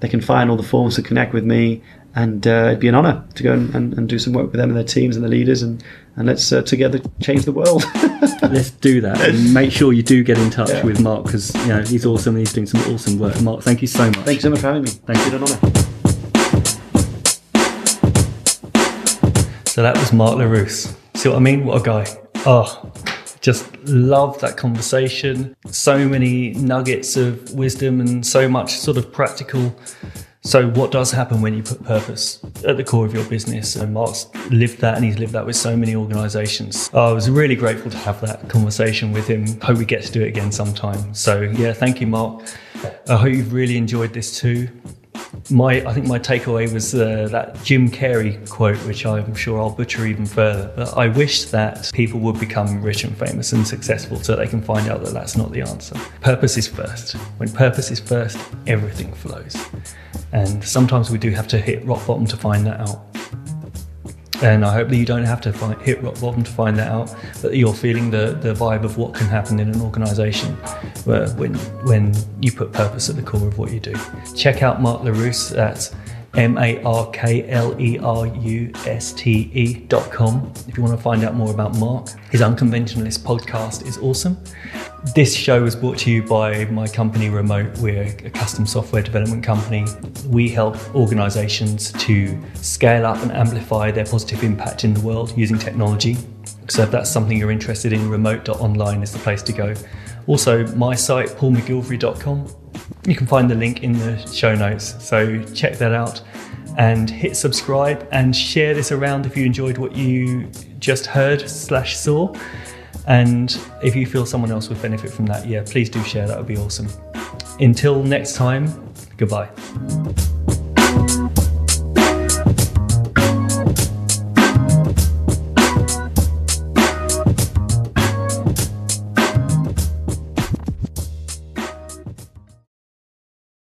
They can find all the forms to connect with me, and uh, it'd be an honor to go and, and, and do some work with them and their teams and the leaders, and and let's uh, together change the world. Let's do that and make sure you do get in touch Yeah. with Mark because you know he's awesome and he's doing some awesome work. Mark, thank you so much. Thank you so much for having me. Thank you. an honor. So that was Mark Leruste. See what I mean? What a guy. Oh, just love that conversation. So many nuggets of wisdom and so much sort of practical. So, what does happen when you put purpose at the core of your business? And Mark's lived that and he's lived that with so many organizations. I was really grateful to have that conversation with him. Hope we get to do it again sometime. So, yeah, thank you, Mark. I hope you've really enjoyed this too my I think my takeaway was uh, that Jim Carrey quote, which I'm sure I'll butcher even further. But I wish that people would become rich and famous and successful, so they can find out that that's not the answer. Purpose is first. When purpose is first, everything flows. And sometimes we do have to hit rock bottom to find that out. And I hope that you don't have to find, hit rock bottom to find that out, that you're feeling the, the vibe of what can happen in an organisation where- uh, when, when you put purpose at the core of what you do. Check out Mark Leruste at M A R K L E R U S T E dot com if you want to find out more about Mark. His Unconventionalist podcast is awesome. This show was brought to you by my company Remote. We're a custom software development company. We help organizations to scale up and amplify their positive impact in the world using technology. So if that's something you're interested in, remote.online is the place to go. Also, my site, paulmcgillivray.com. You can find the link in the show notes. So check that out and hit subscribe and share this around if you enjoyed what you just heard slash saw. And if you feel someone else would benefit from that, yeah, please do share. That would be awesome. Until next time, goodbye.